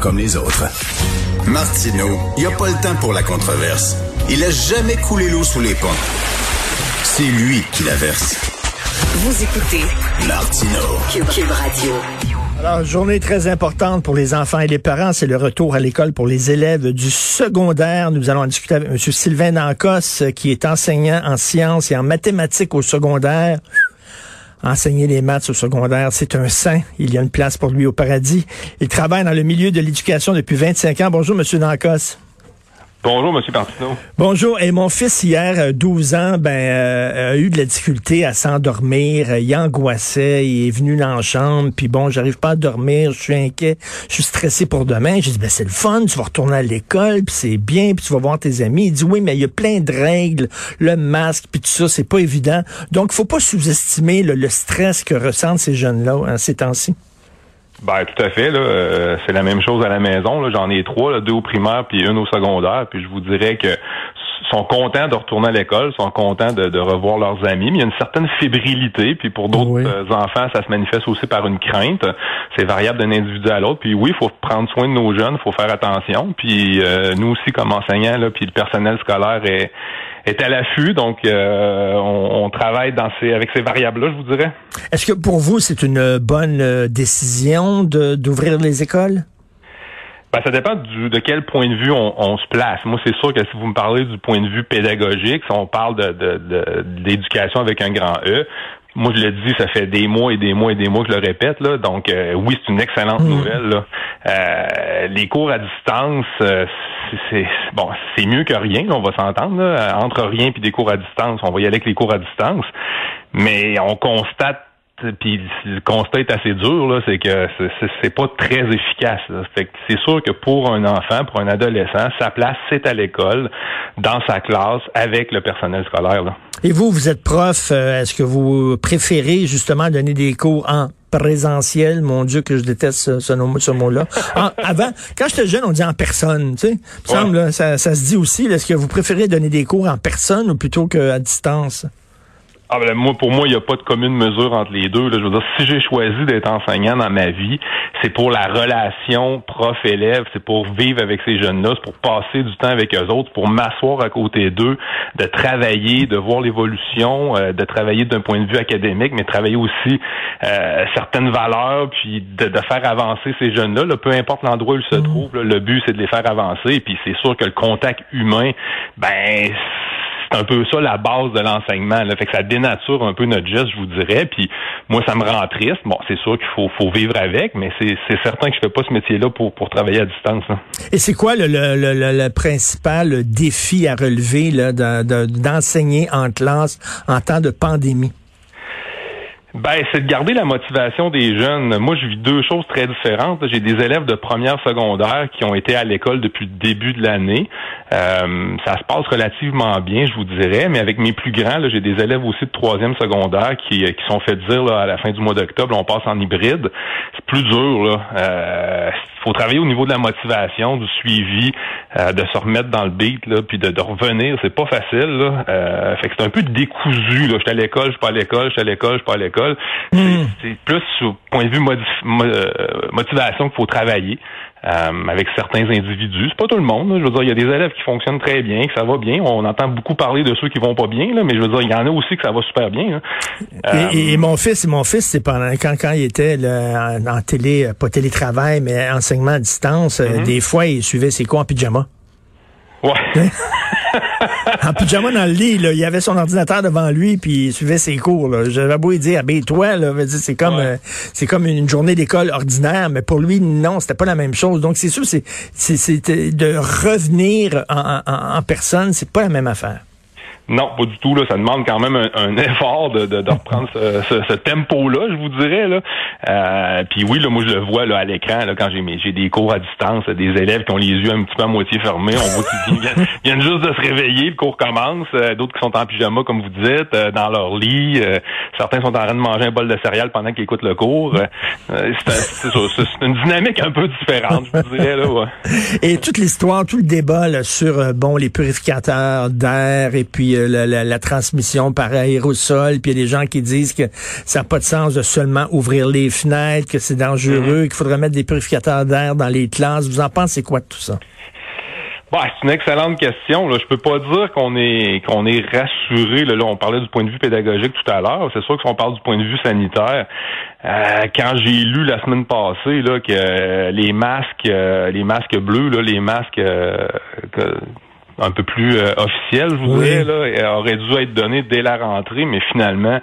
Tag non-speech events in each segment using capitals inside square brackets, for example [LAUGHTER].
comme les autres. Martineau, il n'y a pas le temps pour la controverse. Il a jamais coulé l'eau sous les ponts. C'est lui qui la verse. Vous écoutez Martineau. Cube, Radio. Alors, journée très importante pour les enfants et les parents, c'est le retour à l'école pour les élèves du secondaire. Nous allons en discuter avec M. Sylvain Dancos, qui est enseignant en sciences et en mathématiques au secondaire. Enseigner les maths au secondaire, c'est un saint. Il y a une place pour lui au paradis. Il travaille dans le milieu de l'éducation depuis 25 ans. Bonjour, Monsieur Dancos. Bonjour, M. Martineau. Bonjour. Et mon fils, hier, 12 ans, ben, euh, a eu de la difficulté à s'endormir. Il angoissait. Il est venu dans la chambre. Puis bon, j'arrive pas à dormir. Je suis inquiet. Je suis stressé pour demain. J'ai dit, ben, c'est le fun. Tu vas retourner à l'école. Puis c'est bien. Puis tu vas voir tes amis. Il dit, oui, mais il y a plein de règles. Le masque, puis tout ça, c'est pas évident. Donc, faut pas sous-estimer le, stress que ressentent ces jeunes-là hein, ces temps-ci. Ben tout à fait. Là, euh, c'est la même chose à la maison. J'en ai trois, deux au primaire puis une au secondaire. Puis je vous dirais que sont contents de retourner à l'école, sont contents de, revoir leurs amis, mais il y a une certaine fébrilité. Puis pour d'autres euh, enfants, ça se manifeste aussi par une crainte. C'est variable d'un individu à l'autre. Puis oui, il faut prendre soin de nos jeunes, il faut faire attention. Puis euh, nous aussi, comme enseignants, là, puis le personnel scolaire est est à l'affût, donc euh, on, travaille dans ces, avec ces variables-là, je vous dirais. Est-ce que pour vous, c'est une bonne euh, décision d'ouvrir les écoles? Ben, ça dépend de quel point de vue on, se place. Moi, c'est sûr que si vous me parlez du point de vue pédagogique, si on parle de d'éducation avec un grand E, moi, je le dis, ça fait des mois et des mois et des mois que je le répète. Là. Donc, euh, oui, c'est une excellente hmm. nouvelle. Euh, les cours à distance, euh, c'est bon, c'est mieux que rien. on va s'entendre. Entre rien et des cours à distance, on va y aller avec les cours à distance. Mais on constate puis le constat est assez dur, là, c'est que c'est pas très efficace. c'est sûr que pour un enfant, pour un adolescent, sa place, c'est à l'école, dans sa classe, avec le personnel scolaire. Là. Et vous, vous êtes prof, euh, est-ce que vous préférez justement donner des cours en présentiel, mon Dieu que je déteste ce, mot-là. [LAUGHS] avant, quand j'étais jeune, on dit en personne, tu sais. semble, ça, ça, se dit aussi. Est-ce que vous préférez donner des cours en personne ou plutôt qu'à distance? Ah ben moi, pour moi, il n'y a pas de commune mesure entre les deux. Là. Je veux dire, si j'ai choisi d'être enseignant dans ma vie, c'est pour la relation prof-élève, c'est pour vivre avec ces jeunes-là, c'est pour passer du temps avec eux autres, pour m'asseoir à côté d'eux, de travailler, de voir l'évolution, euh, de travailler d'un point de vue académique, mais travailler aussi euh, certaines valeurs, puis de, faire avancer ces jeunes-là. Là, peu importe l'endroit où ils se mmh. trouvent, le but c'est de les faire avancer. Et puis c'est sûr que le contact humain, ben c'est un peu ça la base de l'enseignement. Fait que ça dénature un peu notre geste, je vous dirais. Puis moi, ça me rend triste. Bon, c'est sûr qu'il faut, vivre avec, mais c'est certain que je fais pas ce métier-là pour, travailler à distance. Et c'est quoi le, le, le, principal défi à relever d'enseigner en classe en temps de pandémie? Ben, c'est de garder la motivation des jeunes. Moi, je vis deux choses très différentes. J'ai des élèves de première secondaire qui ont été à l'école depuis le début de l'année. Euh, ça se passe relativement bien, je vous dirais, mais avec mes plus grands, j'ai des élèves aussi de troisième secondaire qui, qui sont fait dire là, à la fin du mois d'octobre, on passe en hybride. C'est plus dur. Là. Euh, faut travailler au niveau de la motivation, du suivi, euh, de se remettre dans le beat, là, puis de, de revenir. C'est pas facile. Là. Euh, fait que c'est un peu décousu. Je suis à l'école, je suis pas à l'école, je suis à l'école, je suis pas à l'école. Hmm. C'est plus au point de vue euh, motivation qu'il faut travailler. Euh, avec certains individus. C'est pas tout le monde. Je veux dire, il y a des élèves qui fonctionnent très bien, que ça va bien. On entend beaucoup parler de ceux qui vont pas bien, là, mais je veux dire, il y en a aussi que ça va super bien. Et, mon fils, mon fils, c'est pendant quand quand il était en, télé, pas télétravail, mais enseignement à distance, euh, mm-hmm. des fois il suivait ses cours en pyjama. Ouais. [LAUGHS] en pyjama dans le lit, là, il avait son ordinateur devant lui, puis il suivait ses cours. J'avais beau lui dire, ah toi, c'est comme, euh, c'est comme une journée d'école ordinaire, mais pour lui, non, c'était pas la même chose. Donc c'est sûr, c'est, c'est, de revenir en, en, en personne, c'est pas la même affaire. Non, pas du tout. Là. Ça demande quand même un, [LAUGHS] effort de, de, de reprendre ce, ce, tempo-là, je vous dirais. Là. Euh, puis oui, là, moi je le vois là, à l'écran là, quand j'ai j'ai des cours à distance, des élèves qui ont les yeux un petit peu à moitié fermés. On voit qu'ils viennent, [LAUGHS] viennent, juste de se réveiller, le cours commence. Euh, d'autres qui sont en pyjama, comme vous dites, euh, dans leur lit. certains sont en train de manger un bol de céréales pendant qu'ils écoutent le cours. c'est une dynamique un peu différente, je vous dirais. Là, ouais. [LAUGHS] Et toute l'histoire, tout le débat là, sur bon les purificateurs d'air et puis la, la, transmission par aérosol, puis il y a des gens qui disent que ça n'a pas de sens de seulement ouvrir les fenêtres, que c'est dangereux, mm-hmm. qu'il faudrait mettre des purificateurs d'air dans les classes. Vous en pensez quoi de tout ça? Bah, c'est une excellente question. Là. Je peux pas dire qu'on est qu'on est rassuré. Là. on parlait du point de vue pédagogique tout à l'heure. C'est sûr que si on parle du point de vue sanitaire, euh, quand j'ai lu la semaine passée là, que les masques, euh, les masques bleus, là, les masques euh, un peu plus officiels, je voudrais, là, auraient dû être donnés dès la rentrée, mais finalement,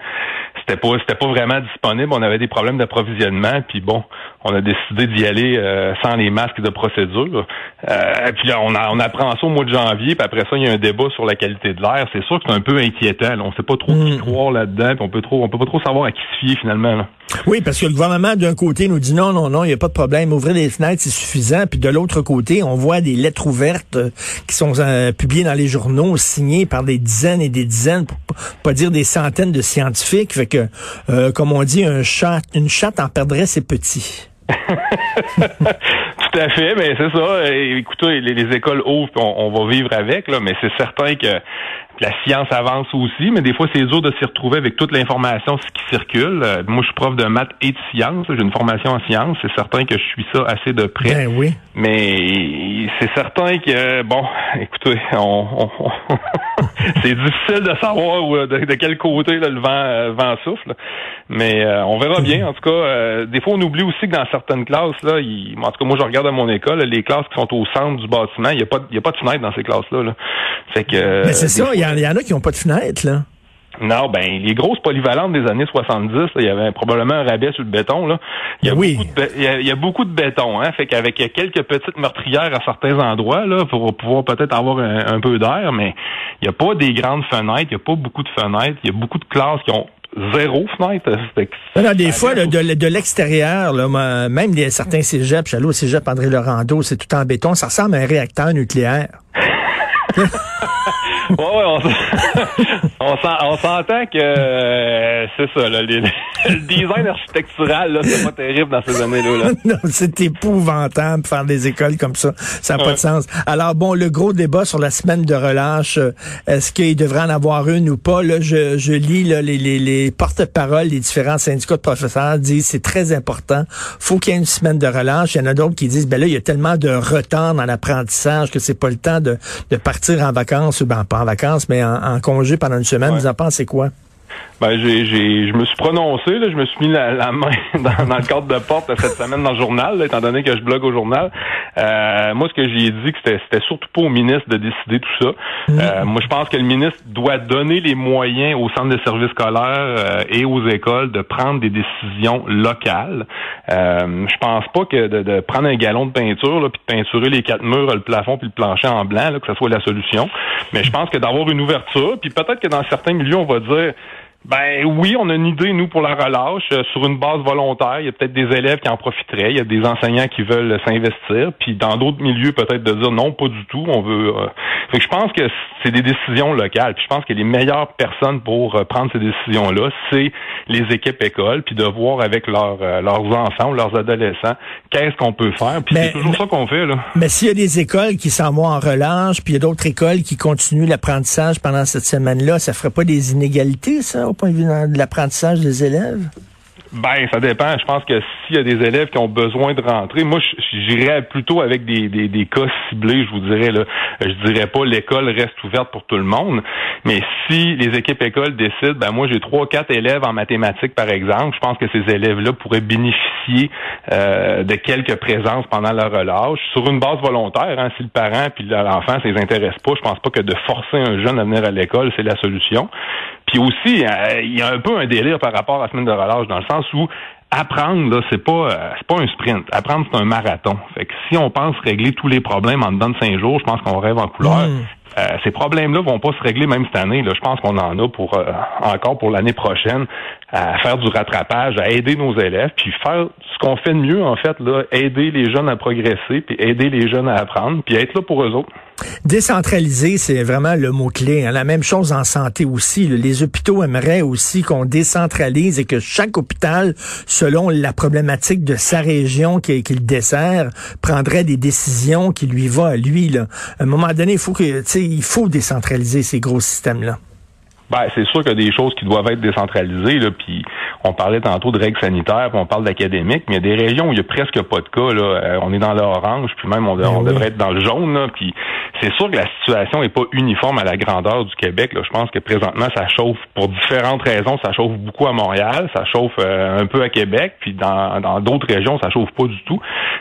c'était pas c'était pas vraiment disponible. On avait des problèmes d'approvisionnement, puis bon, on a décidé d'y aller euh, sans les masques de procédure. Euh, puis là, on, on apprend ça au mois de janvier, puis après ça, il y a un débat sur la qualité de l'air. C'est sûr que c'est un peu inquiétant. Là. On sait pas trop qui hmm. croire là-dedans, puis on peut trop, on peut pas trop savoir à qui se fier finalement. Oui, parce que le gouvernement d'un côté nous dit non, non, non, il n'y a pas de problème, ouvrir les fenêtres c'est suffisant. Puis de l'autre côté, on voit des lettres ouvertes euh, qui sont publiées dans les journaux, signées par des dizaines et des dizaines, pour pas dire des centaines de scientifiques. Fait que, comme on dit, un chat, une chatte en perdrait ses petits. [LAUGHS] Tout à fait, mais c'est ça. Écoutez, les, écoles ouvrent, on, on, va vivre avec, là, mais c'est certain que la science avance aussi, mais des fois, c'est dur de s'y retrouver avec toute l'information qui circule. Euh, moi, je suis prof de maths et de sciences. J'ai une formation en sciences. C'est certain que je suis ça assez de près. Ben oui. Mais c'est certain que, bon, [LAUGHS] écoutez, on, [LAUGHS] c'est difficile de savoir de, quel côté le vent, euh, vent souffle. Mais euh, on verra bien. En tout cas, des fois, on oublie aussi que dans certaines classes, là, en tout cas, moi, je regarde à mon école, les classes qui sont au centre du bâtiment, il n'y a, pas, y a pas de fenêtre dans ces classes-là. Là. Fait que. Mais c'est ça, il y, en a qui n'ont pas de fenêtre, là. Non, ben les grosses polyvalentes des années 70, il y avait probablement un rabais sur le béton. Là. Il y a oui. beaucoup de, il y a, beaucoup de béton, hein. Fait qu'avec quelques petites meurtrières à certains endroits, là, pour pouvoir peut-être avoir un, peu d'air, mais il n'y a pas des grandes fenêtres, il n'y a pas beaucoup de fenêtres, il y a beaucoup de classes qui ont zéro fenêtre. des fois, de, de l'extérieur, même des, certains cégeps, j'allais au cégep André Laurando, c'est tout en béton, ça ressemble à un réacteur nucléaire. [LAUGHS] ouais, on, [LAUGHS] on s'entend que euh, c'est ça, là, [LAUGHS] le design architectural, là, c'est pas terrible dans ces années-là. [LAUGHS] non, c'est épouvantable faire des écoles comme ça. Ça n'a pas de sens. Alors bon, le gros débat sur la semaine de relâche, euh, est-ce qu'il devrait en avoir une ou pas? Là, je, je lis là, les, les, les porte-paroles des différents syndicats de professeurs disent c'est très important. faut qu'il y ait une semaine de relâche. Il y en a d'autres qui disent ben là, il y a tellement de retard dans l'apprentissage que c'est pas le temps de, de partir en vacances ou ben, pas en vacances, mais en, congé pendant une semaine. Vous en pensez quoi? Ben, j'ai, j'ai, je me suis prononcé, là, je me suis mis la, main [LAUGHS] dans, le cadre de porte cette semaine dans le journal, étant donné que je blogue au journal. Euh, moi, ce que j'ai dit, que c'était, c'était surtout pas au ministre de décider tout ça. Mm. Euh, moi, je pense que le ministre doit donner les moyens aux centres de services scolaires euh, et aux écoles de prendre des décisions locales. Euh, je pense pas que de, prendre un galon de peinture, là, puis de peinturer les quatre murs, le plafond puis le plancher en blanc, là, que ce soit la solution. Mais je pense que d'avoir une ouverture, puis peut-être que dans certains milieux, on va dire ben oui, on a une idée, nous, pour la relâche, euh, sur une base volontaire. Il y a peut-être des élèves qui en profiteraient, il y a des enseignants qui veulent s'investir, puis dans d'autres milieux, peut-être de dire non, pas du tout, on veut... Euh... je pense que c'est des décisions locales, puis je pense que les meilleures personnes pour euh, prendre ces décisions-là, c'est les équipes écoles, puis de voir avec leurs, euh, leurs enfants ou leurs adolescents qu'est-ce qu'on peut faire, puis c'est toujours ça qu'on fait. Là. Mais s'il y a des écoles qui s'en vont en relâche, puis il y a d'autres écoles qui continuent l'apprentissage pendant cette semaine-là, ça ferait pas des inégalités, ça? Point de vue de l'apprentissage des élèves? Ben, ça dépend. Je pense que s'il y a des élèves qui ont besoin de rentrer, moi, j'irais plutôt avec des, des, des, cas ciblés, je vous dirais. Là. Je dirais pas l'école reste ouverte pour tout le monde, mais si les équipes écoles décident, ben moi, j'ai trois, quatre élèves en mathématiques, par exemple, je pense que ces élèves-là pourraient bénéficier euh, de quelques présences pendant leur relâche, sur une base volontaire. Hein, si le parent puis l'enfant, ça les intéresse pas, je pense pas que de forcer un jeune à venir à l'école, c'est la solution. Puis aussi, euh, il y a un peu un délire par rapport à la semaine de relâche, dans le sens où apprendre, là, c'est pas euh, c'est pas un sprint. Apprendre, c'est un marathon. Fait que si on pense régler tous les problèmes en dedans de cinq jours, je pense qu'on rêve en couleur. Hmm. Euh, ces problèmes-là vont pas se régler même cette année. Là. Je pense qu'on en a pour encore pour l'année prochaine à faire du rattrapage, à aider nos élèves, puis faire ce qu'on fait de mieux en fait, là, aider les jeunes à progresser, puis aider les jeunes à apprendre, puis être là pour eux autres. Décentraliser, c'est vraiment le mot-clé. Hein. La même chose en santé aussi. Les hôpitaux aimeraient aussi qu'on décentralise et que chaque hôpital, selon la problématique de sa région qu'il dessert, prendrait des décisions qui lui vont à lui. À un moment donné, il faut que, il faut décentraliser ces gros systèmes-là. Ben, c'est sûr qu'il y a des choses qui doivent être décentralisées, là, puis on parlait tantôt de règles sanitaires, puis on parle d'académique, mais il y a des régions où il y a presque pas de cas. Là. Euh, on est dans l'orange, puis même on, ben devrait être dans le jaune. Là, puis c'est sûr que la situation n'est pas uniforme à la grandeur du Québec. Là. Je pense que présentement, ça chauffe pour différentes raisons. Ça chauffe beaucoup à Montréal, ça chauffe euh, un peu à Québec, puis dans d'autres régions, ça chauffe pas du tout.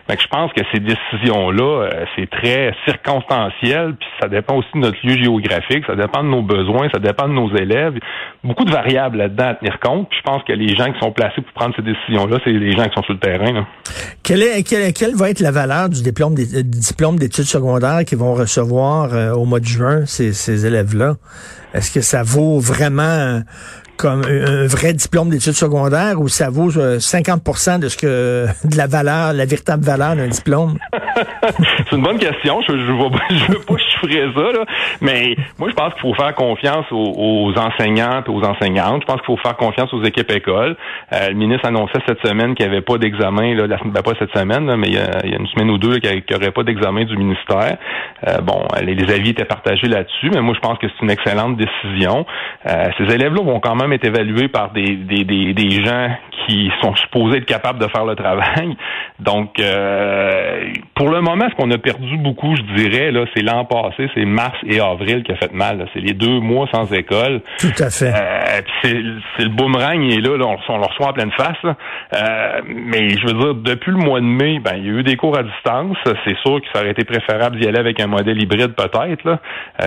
Fait je pense que ces décisions-là, euh, c'est très circonstanciel, puis ça dépend aussi de notre lieu géographique, ça dépend de nos besoins, ça dépend de nos élèves. Beaucoup de variables là-dedans à tenir compte. Puis je pense que les gens qui sont placés pour prendre ces décisions-là, c'est les gens qui sont sur le terrain. Quelle, est, quelle, va être la valeur du diplôme euh, diplôme d'études secondaires qu'ils vont recevoir euh, au mois de juin, ces, ces élèves-là? Est-ce que ça vaut vraiment comme un vrai diplôme d'études secondaires ou ça vaut 50% euh, de ce que de la valeur, la véritable valeur d'un diplôme? [LAUGHS] c'est une bonne question. Je ne [LAUGHS] veux pas chiffrer ça, là. mais moi je pense qu'il faut faire confiance aux, enseignantes, aux enseignantes. Je pense qu'il faut faire confiance aux équipes écoles. Euh, le ministre annonçait cette semaine qu'il n'y avait pas d'examen, là, ben, pas cette semaine, mais il y, a, une semaine ou deux qu'il n'y aurait pas d'examen du ministère. Euh, bon, les, avis étaient partagés là-dessus, mais moi je pense que c'est une excellente décision. ces élèves-là vont quand même est évalué par des, des, des, gens qui sont supposés être capables de faire le travail. Donc, euh, pour le moment, ce qu'on a perdu beaucoup, je dirais, là, c'est l'an passé, c'est mars et avril qui a fait mal. C'est les deux mois sans école. Tout à fait. Euh, c'est, le boomerang, il est là, on, on, le reçoit en pleine face. Euh, mais je veux dire, depuis le mois de mai, ben, il y a eu des cours à distance. C'est sûr que ça aurait été préférable d'y aller avec un modèle hybride peut-être, là,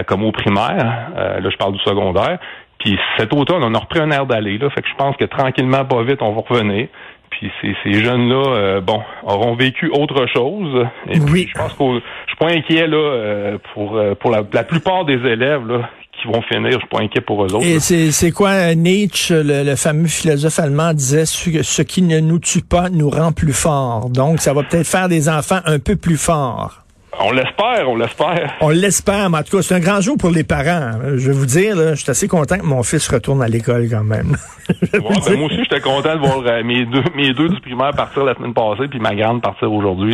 comme au primaire. là, je parle du secondaire. Puis cet automne, on a repris un air d'aller. Là, fait que je pense que tranquillement, pas vite, on va revenir. Puis ces, ces jeunes-là, euh, bon, auront vécu autre chose. Et oui. je pense que je suis pas inquiet là euh, pour euh, pour la, plupart des élèves là qui vont finir. Je suis pas inquiet pour eux autres. Et c'est quoi Nietzsche, le, le, fameux philosophe allemand, disait ce, ce qui ne nous tue pas nous rend plus forts. Donc ça va peut-être faire des enfants un peu plus forts. On l'espère, on l'espère. On l'espère, mais en tout cas, c'est un grand jour pour les parents. Je vais vous dire, là, je suis assez content que mon fils retourne à l'école quand même. [LAUGHS] Ben, moi aussi, j'étais content de voir euh, mes, deux, mes deux du primaire partir la semaine passée, puis ma grande partir aujourd'hui.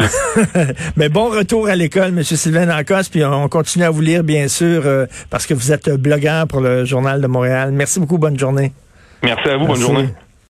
[LAUGHS] mais bon retour à l'école, M. Sylvain Lacoste, puis on continue à vous lire, bien sûr, euh, parce que vous êtes blogueur pour le Journal de Montréal. Merci beaucoup, bonne journée. Merci à vous, bonne journée.